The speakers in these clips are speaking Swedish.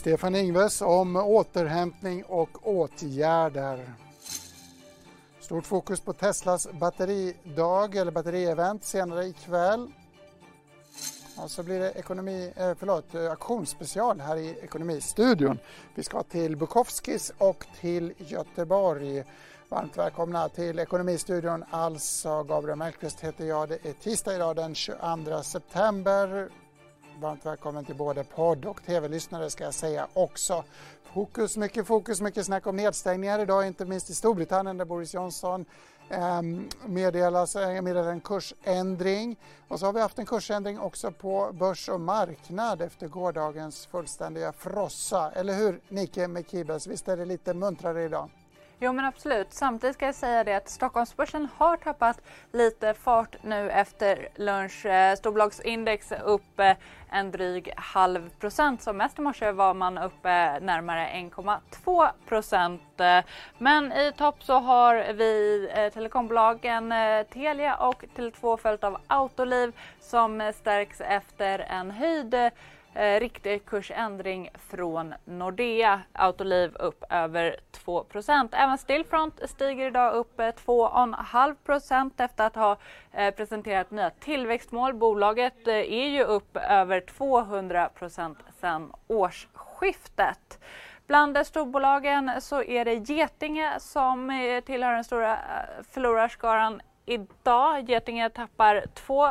Stefan Ingves om återhämtning och åtgärder. Stort fokus på Teslas batteridag eller batterievent senare ikväll. Och så blir det ekonomi, eh, förlåt, auktionsspecial här i Ekonomistudion. Vi ska till Bukowskis och till Göteborg. Varmt välkomna till Ekonomistudion. Alltså Gabriel Mellqvist heter jag. Det är tisdag idag den 22 september. Varmt välkommen till både podd och tv-lyssnare ska jag säga också. Fokus, mycket fokus, mycket snack om nedstängningar idag, inte minst i Storbritannien där Boris Johnson ehm, eh, meddelas, meddelar en kursändring. Och så har vi haft en kursändring också på börs och marknad efter gårdagens fullständiga frossa. Eller hur Nike Mekibes, visst är det lite muntrare idag? Jo men absolut. Samtidigt ska jag säga det att Stockholmsbörsen har tappat lite fart nu efter lunch. Eh, storbolagsindex upp en dryg halv procent. Som mest i morse var man uppe närmare 1,2 procent. Men i topp så har vi eh, telekombolagen eh, Telia och Tele2 följt av Autoliv som stärks efter en höjd eh, riktig kursändring från Nordea. Autoliv upp över 2 Även Stillfront stiger idag upp eh, 2,5% efter att ha eh, presenterat nya tillväxtmål. Bolaget eh, är ju upp över 200% sedan årsskiftet. Bland storbolagen så är det Getinge som eh, tillhör den stora eh, förlorarskaran idag. Getinge tappar 2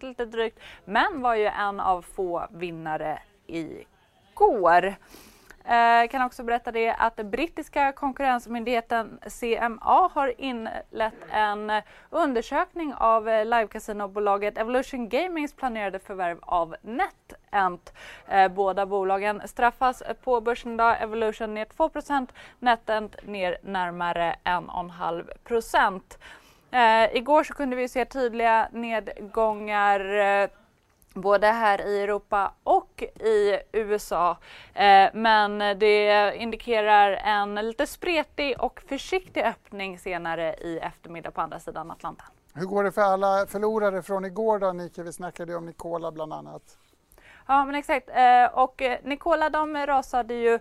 lite drygt, men var ju en av få vinnare igår. Eh, kan också berätta det att brittiska konkurrensmyndigheten CMA har inlett en undersökning av livekasinobolaget Evolution Gamings planerade förvärv av NetEnt. Eh, båda bolagen straffas på börsen idag. Evolution ner 2% NetEnt ner närmare 1,5 Eh, igår så kunde vi se tydliga nedgångar eh, både här i Europa och i USA. Eh, men det indikerar en lite spretig och försiktig öppning senare i eftermiddag på andra sidan Atlanten. Hur går det för alla förlorare från igår då Nike? Vi snackade ju om Nikola bland annat. Ja men exakt. Eh, och eh, Nikola de rasade ju eh,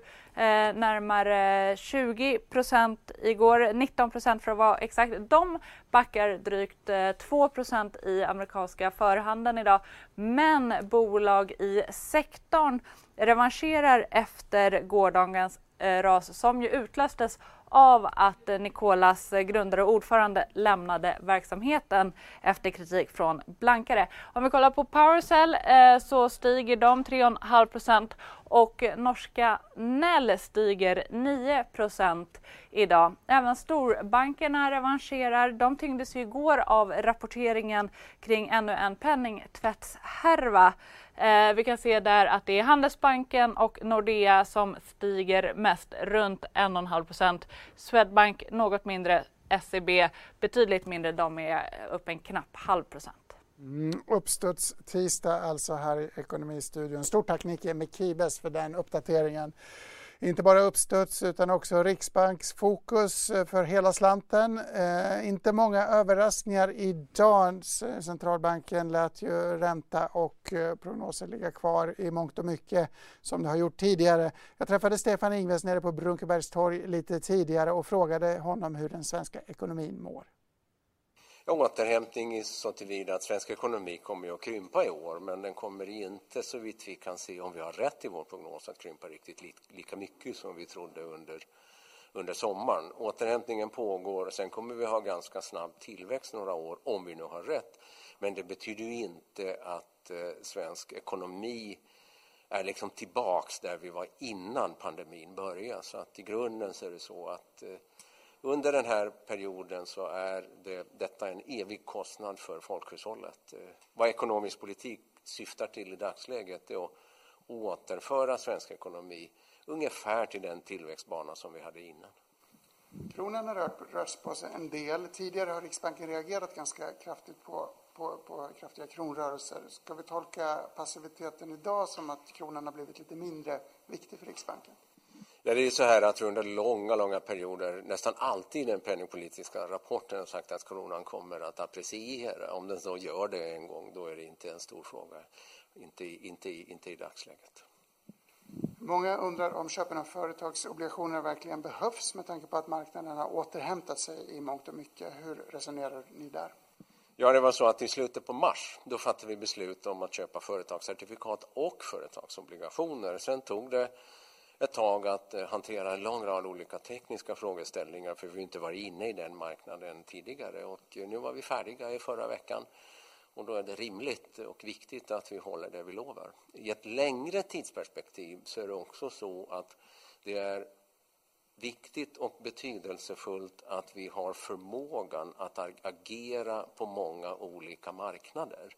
närmare 20 procent igår, 19 procent för att vara exakt. De backar drygt eh, 2 procent i amerikanska förhandeln idag. Men bolag i sektorn revanscherar efter gårdagens eh, ras som ju utlöstes av att Nikolas eh, grundare och ordförande lämnade verksamheten efter kritik från blankare. Om vi kollar på Powercell eh, så stiger de 3,5 och norska Nell stiger 9% idag. Även storbankerna revanscherar. De tyngdes ju igår av rapporteringen kring ännu en penningtvättshärva. Eh, vi kan se där att det är Handelsbanken och Nordea som stiger mest, runt 1,5% Swedbank något mindre, SEB betydligt mindre, de är upp en knapp halv procent. Mm, uppstuds tisdag alltså här i Ekonomistudion. Stort tack Nicke Mekibes för den uppdateringen inte bara uppstuds utan också Riksbanks fokus eh, för hela slanten. Eh, inte många överraskningar idag. Centralbanken lät ju ränta och eh, prognoser ligga kvar i mångt och mycket som det har gjort tidigare. Jag träffade Stefan Ingves nere på Brunkebergstorg lite tidigare och frågade honom hur den svenska ekonomin mår återhämtning så tillvida att svensk ekonomi kommer att krympa i år men den kommer inte så vitt vi kan se om vi har rätt i vår prognos att krympa riktigt lika mycket som vi trodde under, under sommaren. Återhämtningen pågår och sen kommer vi ha ganska snabb tillväxt några år om vi nu har rätt. Men det betyder ju inte att eh, svensk ekonomi är liksom tillbaks där vi var innan pandemin började. Så att i grunden så är det så att eh, under den här perioden så är det, detta en evig kostnad för folkhushållet. Eh, vad ekonomisk politik syftar till i dagsläget är att återföra svensk ekonomi ungefär till den tillväxtbana som vi hade innan. Kronan har rört, rört på sig en del. Tidigare har Riksbanken reagerat ganska kraftigt på, på, på kraftiga kronrörelser. Ska vi tolka passiviteten idag som att kronan har blivit lite mindre viktig för Riksbanken? Ja, det är så här att under långa, långa perioder, nästan alltid i den penningpolitiska rapporten har sagt att kronan kommer att appreciera. Om den så gör det en gång, då är det inte en stor fråga. Inte, inte, inte i dagsläget. Många undrar om köpen av företagsobligationer verkligen behövs med tanke på att marknaden har återhämtat sig i mångt och mycket. Hur resonerar ni där? Ja, det var så att i slutet på mars då fattade vi beslut om att köpa företagscertifikat och företagsobligationer. Sen tog det ett tag att eh, hantera en lång rad olika tekniska frågeställningar för vi inte varit inne i den marknaden tidigare. Och nu var vi färdiga i förra veckan och då är det rimligt och viktigt att vi håller det vi lovar. I ett längre tidsperspektiv så är det också så att det är viktigt och betydelsefullt att vi har förmågan att agera på många olika marknader.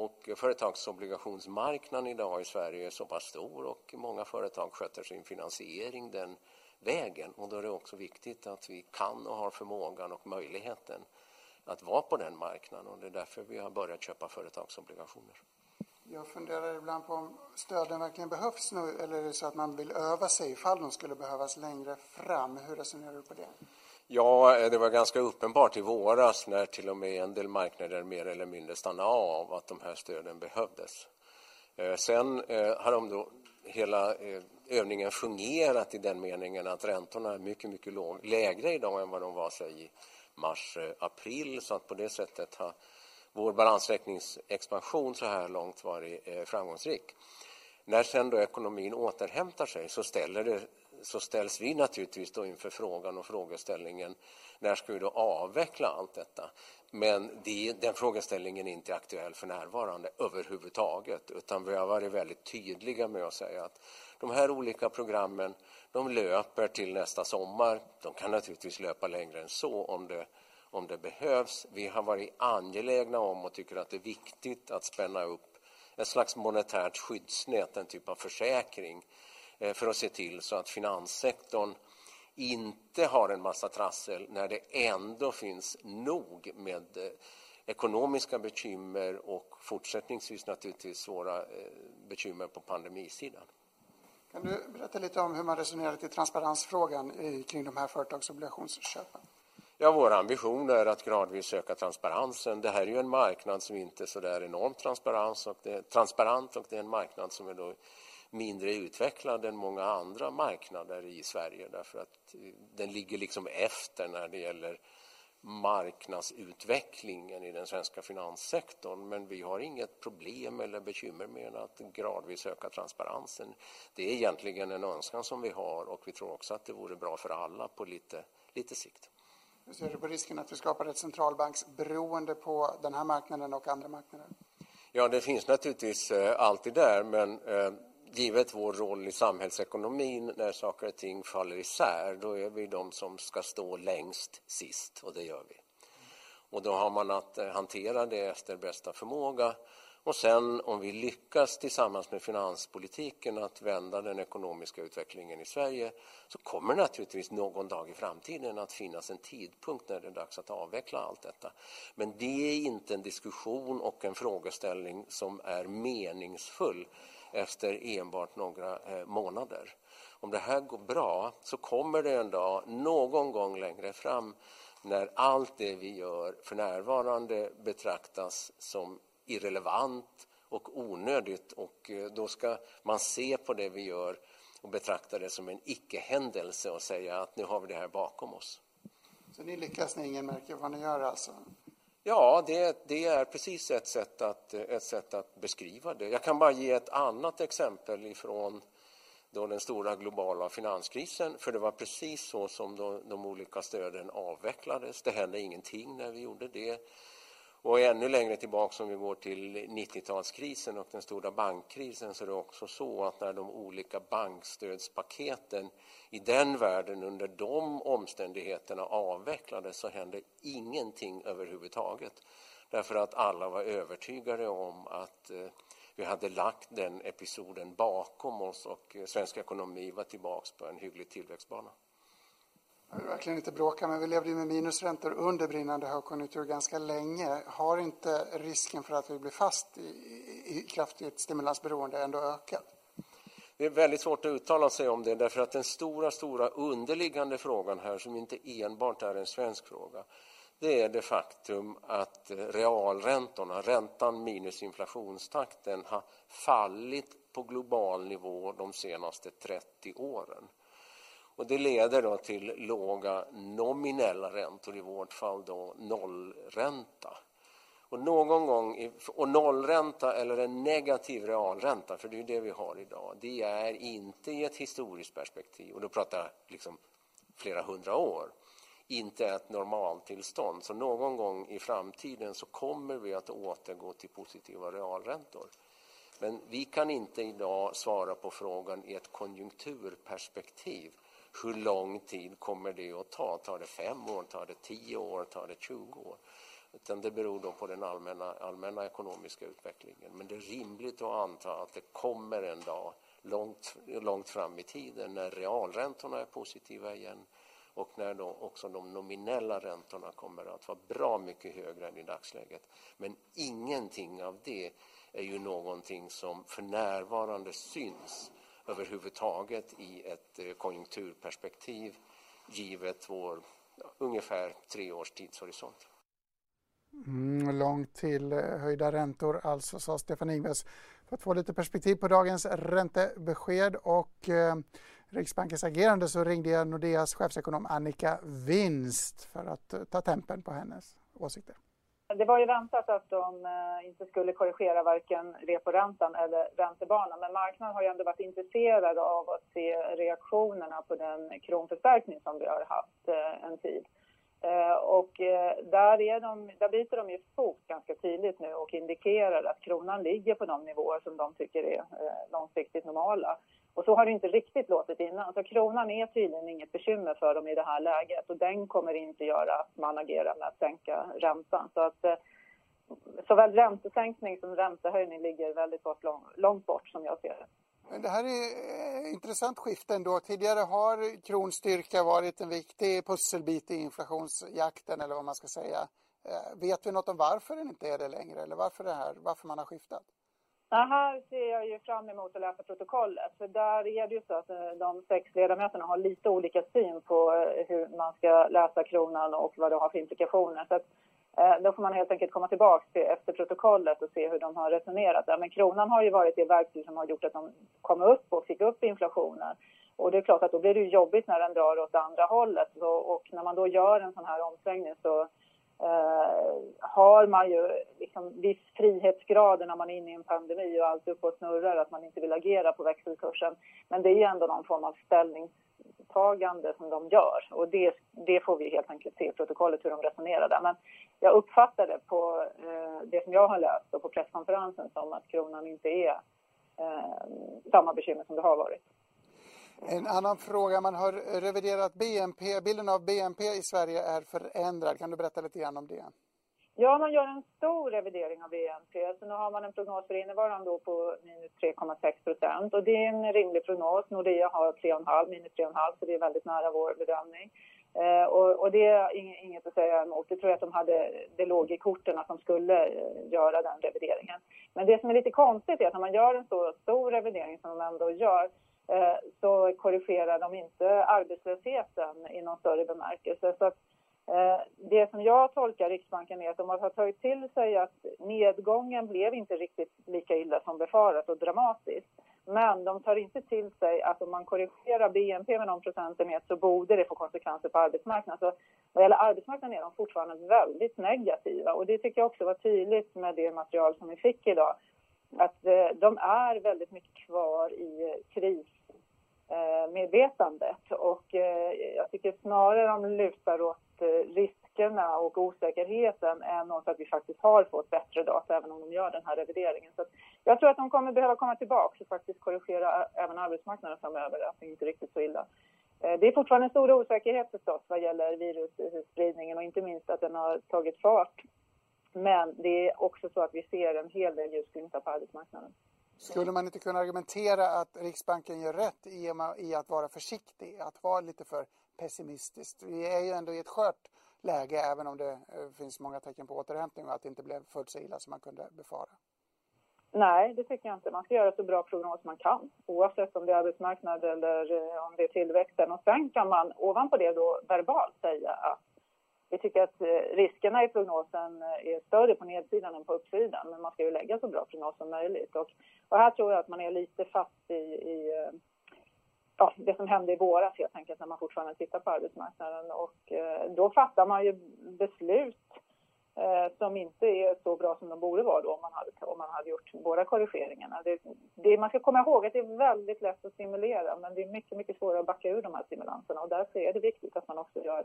Och företagsobligationsmarknaden idag i Sverige är så pass stor och många företag sköter sin finansiering den vägen. Och då är det också viktigt att vi kan och har förmågan och möjligheten att vara på den marknaden. Och det är därför vi har börjat köpa företagsobligationer. Jag funderar ibland på om stöden verkligen behövs nu eller är det så att man vill öva sig ifall de skulle behövas längre fram? Hur resonerar du på det? Ja, eh, det var ganska uppenbart i våras när till och med en del marknader mer eller mindre stannade av att de här stöden behövdes. Eh, sen eh, har de då hela övningen fungerat i den meningen att räntorna är mycket, mycket låg, lägre idag än vad de var sig i mars, april. Så att på det sättet har vår balansräkningsexpansion så här långt varit framgångsrik. När sen då ekonomin återhämtar sig så ställer det så ställs vi naturligtvis då inför frågan och frågeställningen när ska vi då avveckla allt detta? Men det, den frågeställningen är inte aktuell för närvarande överhuvudtaget utan vi har varit väldigt tydliga med att säga att de här olika programmen de löper till nästa sommar. De kan naturligtvis löpa längre än så om det, om det behövs. Vi har varit angelägna om och tycker att det är viktigt att spänna upp ett slags monetärt skyddsnät, en typ av försäkring för att se till så att finanssektorn inte har en massa trassel när det ändå finns nog med eh, ekonomiska bekymmer och fortsättningsvis naturligtvis svåra eh, bekymmer på pandemisidan. Kan du berätta lite om hur man resonerat i transparensfrågan kring de här företagsobligationsköpen? Ja, vår ambition är att gradvis öka transparensen. Det här är ju en marknad som inte är så där enormt transparent och det, transparent och det är en marknad som är då mindre utvecklad än många andra marknader i Sverige därför att den ligger liksom efter när det gäller marknadsutvecklingen i den svenska finanssektorn. Men vi har inget problem eller bekymmer med att gradvis öka transparensen. Det är egentligen en önskan som vi har och vi tror också att det vore bra för alla på lite, lite sikt. Hur ser du på risken att vi skapar ett centralbanksberoende på den här marknaden och andra marknader? Ja, det finns naturligtvis eh, alltid där, men eh, givet vår roll i samhällsekonomin när saker och ting faller isär, då är vi de som ska stå längst sist och det gör vi. Och då har man att eh, hantera det efter bästa förmåga. Och sen om vi lyckas tillsammans med finanspolitiken att vända den ekonomiska utvecklingen i Sverige så kommer naturligtvis någon dag i framtiden att finnas en tidpunkt när det är dags att avveckla allt detta. Men det är inte en diskussion och en frågeställning som är meningsfull efter enbart några eh, månader. Om det här går bra så kommer det en dag, någon gång längre fram när allt det vi gör för närvarande betraktas som irrelevant och onödigt och eh, då ska man se på det vi gör och betrakta det som en icke-händelse och säga att nu har vi det här bakom oss. Så ni lyckas när ingen märker vad ni gör alltså? Ja, det, det, är precis ett sätt, att, ett sätt att beskriva det. Jag kan bara ge ett annat exempel ifrån då den stora globala finanskrisen. För det var precis så som då, de olika stöden avvecklades. Det hände ingenting när vi gjorde det. Och ännu längre tillbaka om vi går till 90-talskrisen och den stora bankkrisen så är det också så att när de olika bankstödspaketen i den världen under de omständigheterna avvecklades så hände ingenting överhuvudtaget. Därför att alla var övertygade om att eh, vi hade lagt den episoden bakom oss och eh, svensk ekonomi var tillbaka på en hygglig tillväxtbana. Jag vill verkligen inte bråka, men vi levde ju med minusräntor under brinnande högkonjunktur ganska länge. Har inte risken för att vi blir fast i, i kraftigt stimulansberoende ändå ökat? Det är väldigt svårt att uttala sig om det därför att den stora, stora underliggande frågan här som inte enbart är en svensk fråga det är det faktum att realräntorna, räntan minus inflationstakten, har fallit på global nivå de senaste 30 åren. Och det leder då till låga nominella räntor, i vårt fall då nollränta. Och någon gång, och nollränta eller en negativ realränta, för det är det vi har idag, det är inte i ett historiskt perspektiv, och då pratar jag liksom flera hundra år, inte ett normaltillstånd. Så någon gång i framtiden så kommer vi att återgå till positiva realräntor. Men vi kan inte idag svara på frågan i ett konjunkturperspektiv. Hur lång tid kommer det att ta? Tar det fem år? Tar det tio år? Tar det tjugo år? Utan det beror då på den allmänna, allmänna ekonomiska utvecklingen. Men det är rimligt att anta att det kommer en dag långt, långt fram i tiden när realräntorna är positiva igen och när då också de nominella räntorna kommer att vara bra mycket högre än i dagsläget. Men ingenting av det är ju någonting som för närvarande syns överhuvudtaget i ett eh, konjunkturperspektiv givet vår ja, ungefär tre års tidshorisont. Mm, långt till eh, höjda räntor alltså, sa Stefan Ingves. För att få lite perspektiv på dagens räntebesked och eh, Riksbankens agerande så ringde jag Nordeas chefsekonom Annika Winst för att eh, ta tempen på hennes åsikter. Det var ju väntat att de eh, inte skulle korrigera varken reporäntan eller räntebanan men marknaden har ju ändå varit intresserad av att se reaktionerna på den kronförstärkning som vi har haft eh, en tid. Eh, och där, är de, där byter de ju fot ganska tydligt nu och indikerar att kronan ligger på de nivåer som de tycker är långsiktigt normala. Och så har det inte riktigt låtit innan. Så kronan är tydligen inget bekymmer för dem i det här läget och den kommer inte göra att man agerar med att sänka räntan. Så att eh, såväl räntesänkning som räntehöjning ligger väldigt bort, långt bort som jag ser det. Men det här är ett intressant skifte ändå. Tidigare har kronstyrka varit en viktig pusselbit i inflationsjakten eller vad man ska säga. Eh, vet vi något om varför den inte är det längre eller varför, det här, varför man har skiftat? Det här ser jag ju fram emot att läsa protokollet. För där är det ju så att eh, de sex ledamöterna har lite olika syn på eh, hur man ska läsa kronan och vad det har för implikationer. Så att, eh, då får man helt enkelt komma tillbaka till efter protokollet och se hur de har resonerat. Där. Men kronan har ju varit det verktyg som har gjort att de kom upp och fick upp inflationen. Och det är klart att då blir det jobbigt när den drar åt andra hållet. Och, och när man då gör en sån här omsvängning så eh, har man ju liksom viss frihetsgrad när man är inne i en pandemi och allt upp och snurrar att man inte vill agera på växelkursen. Men det är ju ändå någon form av ställningstagande som de gör och det, det får vi helt enkelt se i protokollet hur de resonerar där. Men jag uppfattade på eh, det som jag har läst och på presskonferensen som att kronan inte är eh, samma bekymmer som det har varit. En annan fråga, man har reviderat BNP. Bilden av BNP i Sverige är förändrad. Kan du berätta lite grann om det? Ja, man gör en stor revidering av BNP. Så nu har man en prognos för innevarande år på minus 3,6 procent. Och det är en rimlig prognos. Nordea har 3,5, minus 3,5, så det är väldigt nära vår bedömning. Eh, och, och, det är inget att säga emot. Det tror jag att de hade, det låg i korten att de skulle eh, göra den revideringen. Men det som är lite konstigt är att när man gör en så stor revidering som de ändå gör Eh, så korrigerar de inte arbetslösheten i någon större bemärkelse. Så att, Eh, det som jag tolkar Riksbanken är att de har tagit till sig att nedgången blev inte riktigt lika illa som befarat och dramatiskt. Men de tar inte till sig att om man korrigerar BNP med någon procentenhet så borde det få konsekvenser på arbetsmarknaden. Så vad gäller arbetsmarknaden är de fortfarande väldigt negativa och det tycker jag också var tydligt med det material som vi fick idag. Att eh, de är väldigt mycket kvar i kris eh, medvetandet och jag tycker snarare de lutar åt Eh, riskerna och osäkerheten än att vi faktiskt har fått bättre data även om de gör den här revideringen. Så jag tror att de kommer behöva komma tillbaka och faktiskt korrigera även arbetsmarknaden framöver, att det inte är riktigt så illa. Eh, det är fortfarande en stor osäkerhet förstås vad gäller virusspridningen och inte minst att den har tagit fart. Men det är också så att vi ser en hel del ljusglimtar på arbetsmarknaden. Skulle man inte kunna argumentera att Riksbanken gör rätt i att vara försiktig, att vara lite för pessimistisk? Vi är ju ändå i ett skört läge även om det eh, finns många tecken på återhämtning och att det inte blev fullt så illa som man kunde befara. Nej, det tycker jag inte. Man ska göra så bra prognos man kan oavsett om det är arbetsmarknad eller eh, om det är tillväxten. Och sen kan man ovanpå det då verbalt säga att vi tycker att eh, riskerna i prognosen eh, är större på nedsidan än på uppsidan. Men man ska ju lägga så bra prognos som möjligt. Och, och här tror jag att man är lite fast i, i eh, ja, det som hände i våras helt enkelt när man fortfarande tittar på arbetsmarknaden. Och då fattar man ju beslut eh, som inte är så bra som de borde vara då om man hade, om man hade gjort båda korrigeringarna. Det, det, man ska komma ihåg att det är väldigt lätt att stimulera men det är mycket, mycket svårare att backa ur de här stimulanserna och därför är det viktigt att man också gör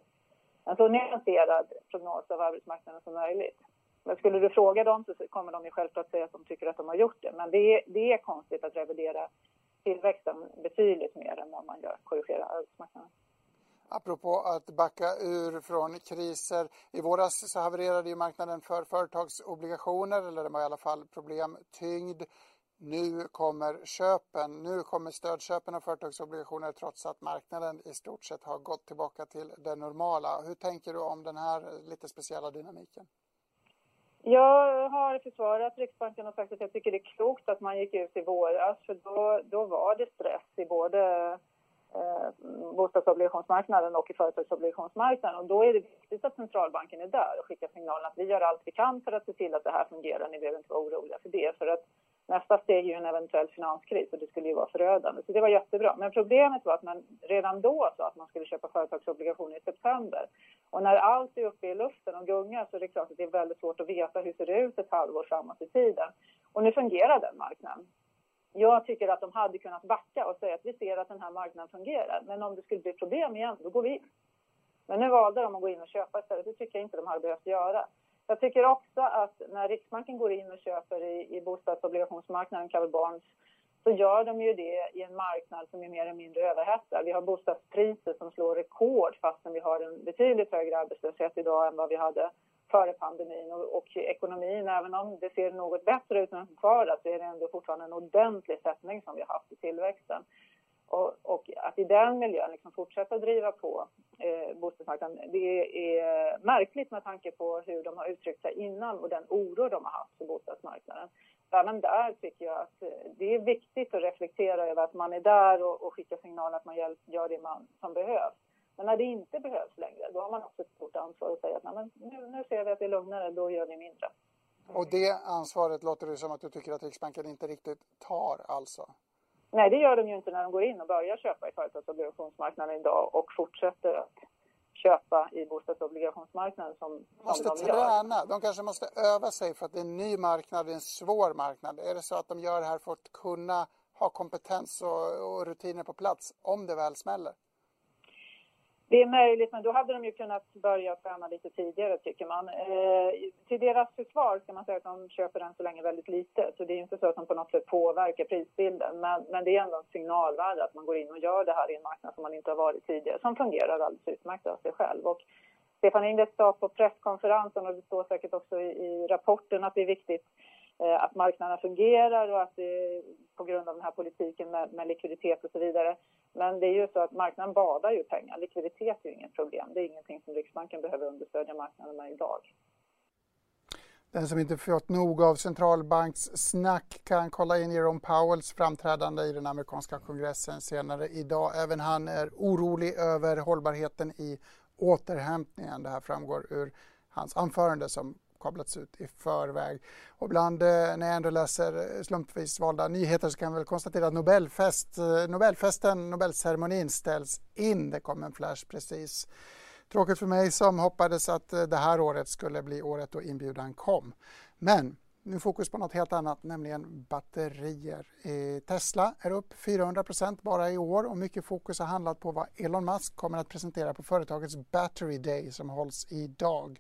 en så nyanserad prognos av arbetsmarknaden som möjligt. Men skulle du fråga dem så kommer de ju självklart säga att de tycker att de har gjort det. Men det är, det är konstigt att revidera tillväxten betydligt mer än vad man gör korrigera arbetsmarknaden. Apropå att backa ur från kriser. I våras så havererade ju marknaden för företagsobligationer, eller det var i alla fall problemtyngd. Nu kommer köpen, nu kommer stödköpen av företagsobligationer trots att marknaden i stort sett har gått tillbaka till det normala. Hur tänker du om den här lite speciella dynamiken? Jag har försvarat Riksbanken och sagt att jag tycker det är klokt att man gick ut i våras för då, då var det stress i både eh, bostadsobligationsmarknaden och i företagsobligationsmarknaden. Och då är det viktigt att centralbanken är där och skickar signalen att vi gör allt vi kan för att se till att det här fungerar. Ni behöver inte vara oroliga för det. För att nästa steg är ju en eventuell finanskris och det skulle ju vara förödande. Så det var jättebra. Men problemet var att man redan då sa att man skulle köpa företagsobligationer i september. Och när allt är uppe i luften och gungar så är det klart att det är väldigt svårt att veta hur det ser ut ett halvår framåt i tiden. Och nu fungerar den marknaden. Jag tycker att de hade kunnat backa och säga att vi ser att den här marknaden fungerar. Men om det skulle bli problem igen, då går vi in. Men nu valde de att gå in och köpa istället. Det tycker jag inte de hade behövt göra. Jag tycker också att när Riksbanken går in och köper i, i bostadsobligationsmarknaden, Covered Bonds, så gör de ju det i en marknad som är mer eller mindre överhettad. Vi har bostadspriser som slår rekord fastän vi har en betydligt högre arbetslöshet idag än vad vi hade före pandemin och, och ekonomin, även om det ser något bättre ut än förra så är det ändå fortfarande en ordentlig sättning som vi har haft i tillväxten. Och, och att i den miljön liksom fortsätta driva på eh, bostadsmarknaden, det är märkligt med tanke på hur de har uttryckt sig innan och den oro de har haft för bostadsmarknaden. Även där tycker jag att eh, det är viktigt att reflektera över att man är där och, och skickar signaler att man gör det man, som behövs. Men när det inte behövs längre, då har man också ett stort ansvar att säga att nu, nu ser vi att det är lugnare, då gör vi mindre. Och det ansvaret låter det som att du tycker att Riksbanken inte riktigt tar alltså? Nej, det gör de ju inte när de går in och börjar köpa i företagsobligationsmarknaden idag och fortsätter att köpa i bostadsobligationsmarknaden som, måste som de träna. Gör. De kanske måste öva sig för att det är en ny marknad, det är en svår marknad. Är det så att de gör det här för att kunna ha kompetens och, och rutiner på plats om det väl smäller? Det är möjligt, men då hade de ju kunnat börja träna lite tidigare tycker man. Eh, till deras försvar ska man säga att de köper än så länge väldigt lite, så det är inte så att de på något sätt påverkar prisbilden. Men, men det är ändå en signalvärde att man går in och gör det här i en marknad som man inte har varit tidigare, som fungerar alldeles utmärkt av sig själv. Och Stefan Ingves sa på presskonferensen, och det står säkert också i, i rapporten, att det är viktigt Eh, att marknaderna fungerar och att det på grund av den här politiken med, med likviditet och så vidare men det är ju så att marknaden badar ju pengar. Likviditet är ju inget problem. Det är ingenting som Riksbanken behöver understödja marknaden med idag. Den som inte fått nog av centralbankssnack kan kolla in Jerome Powells framträdande i den amerikanska kongressen senare idag. Även han är orolig över hållbarheten i återhämtningen. Det här framgår ur hans anförande som kablats ut i förväg. Och bland, eh, när jag ändå läser eh, slumpvis valda nyheter så kan jag väl konstatera att Nobelfest, eh, Nobelfesten, Nobelceremonin ställs in. Det kom en flash precis. Tråkigt för mig som hoppades att eh, det här året skulle bli året då inbjudan kom. Men nu fokus på något helt annat, nämligen batterier. Eh, Tesla är upp 400% bara i år och mycket fokus har handlat på vad Elon Musk kommer att presentera på företagets Battery Day som hålls idag.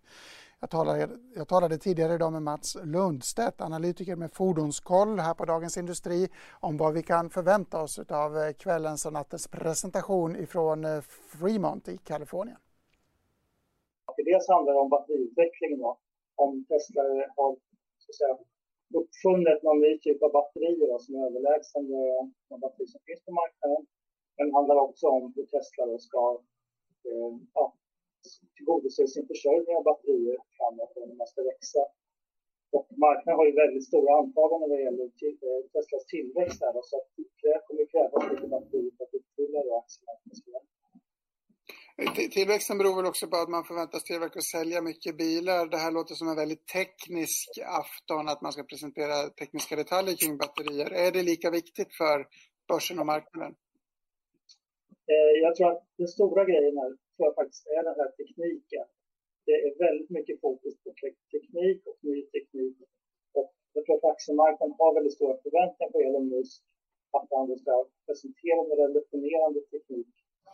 Jag talade, jag talade tidigare idag med Mats Lundstedt, analytiker med Fordonskoll här på Dagens Industri om vad vi kan förvänta oss av eh, kvällens och nattens presentation ifrån eh, Fremont i Kalifornien. Dels handlar det om batteriutvecklingen, då. om Tesla har så att säga, uppfunnit någon ny typ av batterier då, som är överlägsen eh, de batterier som finns på marknaden. Men det handlar också om hur Tesla då ska eh, ja, tillgodose sin försörjning av batterier framåt och när man ska växa. Och marknaden har ju väldigt stora antaganden vad gäller eh, Teslas tillväxt där, så att det kommer krävas lite batterier för att uppfylla aktiemarknadens Tillväxten beror väl också på att man förväntas tillverka och sälja mycket bilar. Det här låter som en väldigt teknisk afton, att man ska presentera tekniska detaljer kring batterier. Är det lika viktigt för börsen och marknaden? Eh, jag tror att den stora grejen här tror jag faktiskt är den här tekniken. Det är väldigt mycket fokus på teknik och ny teknik. Och jag tror att aktiemarknaden har väldigt stora förväntningar på Elon Musk att han ska presentera en revolutionerande teknik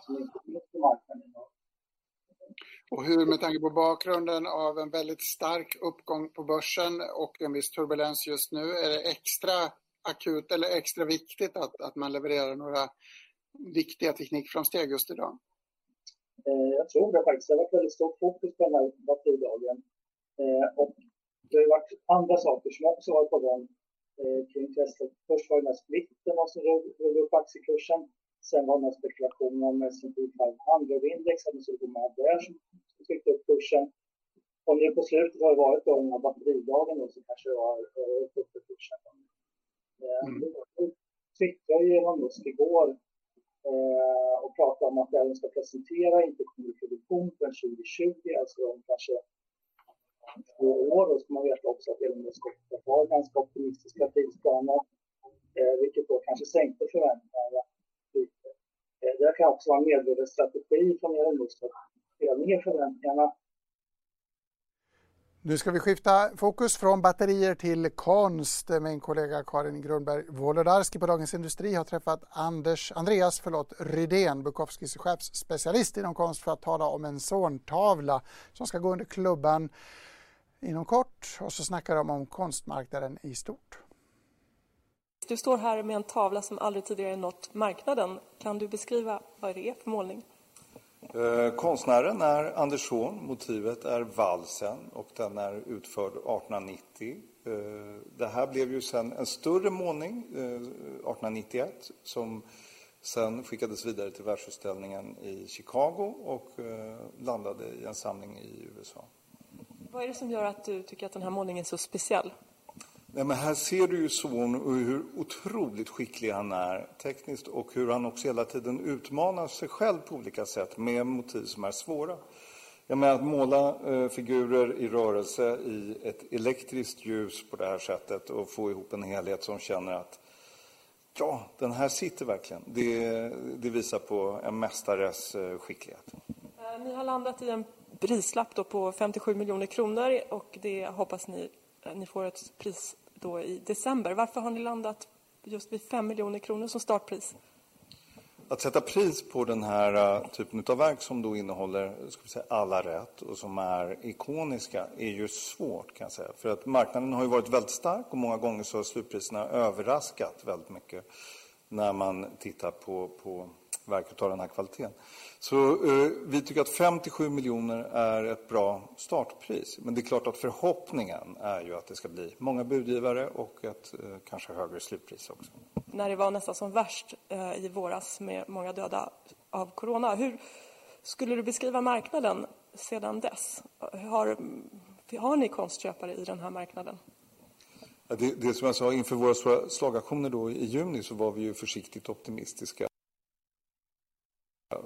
som inte finns på marknaden idag. Och hur, med tanke på bakgrunden av en väldigt stark uppgång på börsen och en viss turbulens just nu, är det extra akut eller extra viktigt att, att man levererar några viktiga teknikframsteg just idag? Eh, jag tror det faktiskt. Det har varit väldigt stort fokus på den här batteridagen. Eh, och det har varit andra saker som också varit på gång eh, kring Tesla. Först var det den här splitten som rullade upp aktiekursen. Sen var det den här spekulationen om S&P 500-index, att man skulle gå med där som tryckte upp kursen. Och nu på slutet har det varit då den här batteridagen då, som kanske har upp upp kursen. Mm. Nu twittrade ju Elon Musk igår eh, och pratar om att den ska presentera inte produktion förrän 2020, alltså om kanske två år. Då ska man veta också att Elon har ganska optimistiska tidsplaner, eh, vilket då kanske sänkte förväntningarna lite. Eh, det kan också vara en medveten strategi från Elon att spela ner förväntningarna nu ska vi skifta fokus från batterier till konst. Min kollega Karin Grundberg Wolodarski på Dagens Industri har träffat Anders, Andreas förlåt, Rydén, Bukowskis chefsspecialist inom konst för att tala om en Zorntavla som ska gå under klubban inom kort och så snackar de om konstmarknaden i stort. Du står här med en tavla som aldrig tidigare nått marknaden. Kan du beskriva vad det är för målning? Eh, konstnären är Anders Zorn, motivet är valsen och den är utförd 1890. Eh, det här blev ju sen en större målning eh, 1891 som sen skickades vidare till världsutställningen i Chicago och eh, landade i en samling i USA. Vad är det som gör att du tycker att den här målningen är så speciell? Nej, men här ser du ju son och hur otroligt skicklig han är tekniskt och hur han också hela tiden utmanar sig själv på olika sätt med motiv som är svåra. Jag menar att måla eh, figurer i rörelse i ett elektriskt ljus på det här sättet och få ihop en helhet som känner att ja, den här sitter verkligen. Det, det visar på en mästares eh, skicklighet. Eh, ni har landat i en prislapp på 57 miljoner kronor och det hoppas ni, eh, ni får ett pris då i december. Varför har ni landat just vid 5 miljoner kronor som startpris? Att sätta pris på den här äh, typen av verk som då innehåller ska vi säga, alla rätt och som är ikoniska är ju svårt kan jag säga. För att marknaden har ju varit väldigt stark och många gånger så har slutpriserna överraskat väldigt mycket när man tittar på, på verk av den här kvaliteten. Så eh, vi tycker att 57 miljoner är ett bra startpris. Men det är klart att förhoppningen är ju att det ska bli många budgivare och ett eh, kanske högre slutpris också. När det var nästan som värst eh, i våras med många döda av corona. Hur skulle du beskriva marknaden sedan dess? Har, har ni konstköpare i den här marknaden? Det, det som jag sa, inför våra slagaktioner då i juni så var vi ju försiktigt optimistiska.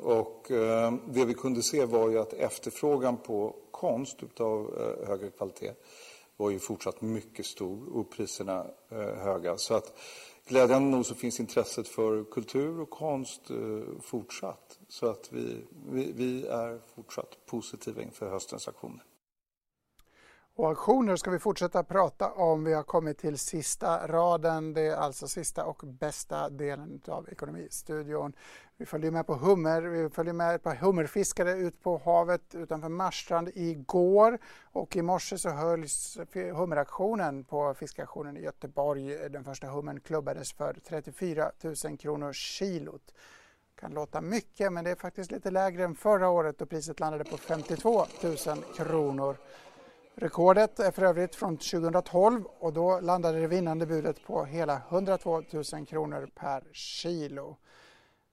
Och eh, det vi kunde se var ju att efterfrågan på konst av eh, högre kvalitet var ju fortsatt mycket stor och priserna eh, höga. Så att glädjande nog så finns intresset för kultur och konst eh, fortsatt. Så att vi, vi, vi är fortsatt positiva inför höstens aktioner. Och auktioner ska vi fortsätta prata om. Vi har kommit till sista raden. Det är alltså sista och bästa delen av Ekonomistudion. Vi följer med på hummer. Vi följer med på hummerfiskare ut på havet utanför Marstrand igår. Och i morse så hölls hummeraktionen på fiskaktionen i Göteborg. Den första hummern klubbades för 34 000 kronor kilot kan låta mycket men det är faktiskt lite lägre än förra året då priset landade på 52 000 kronor. Rekordet är för övrigt från 2012 och då landade det vinnande budet på hela 102 000 kronor per kilo.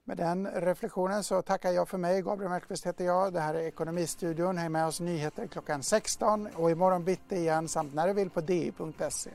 Med den reflektionen så tackar jag för mig. Gabriel Mellqvist heter jag. Det här är Ekonomistudion. Häng med oss nyheter klockan 16 och imorgon bitti igen samt när du vill på di.se.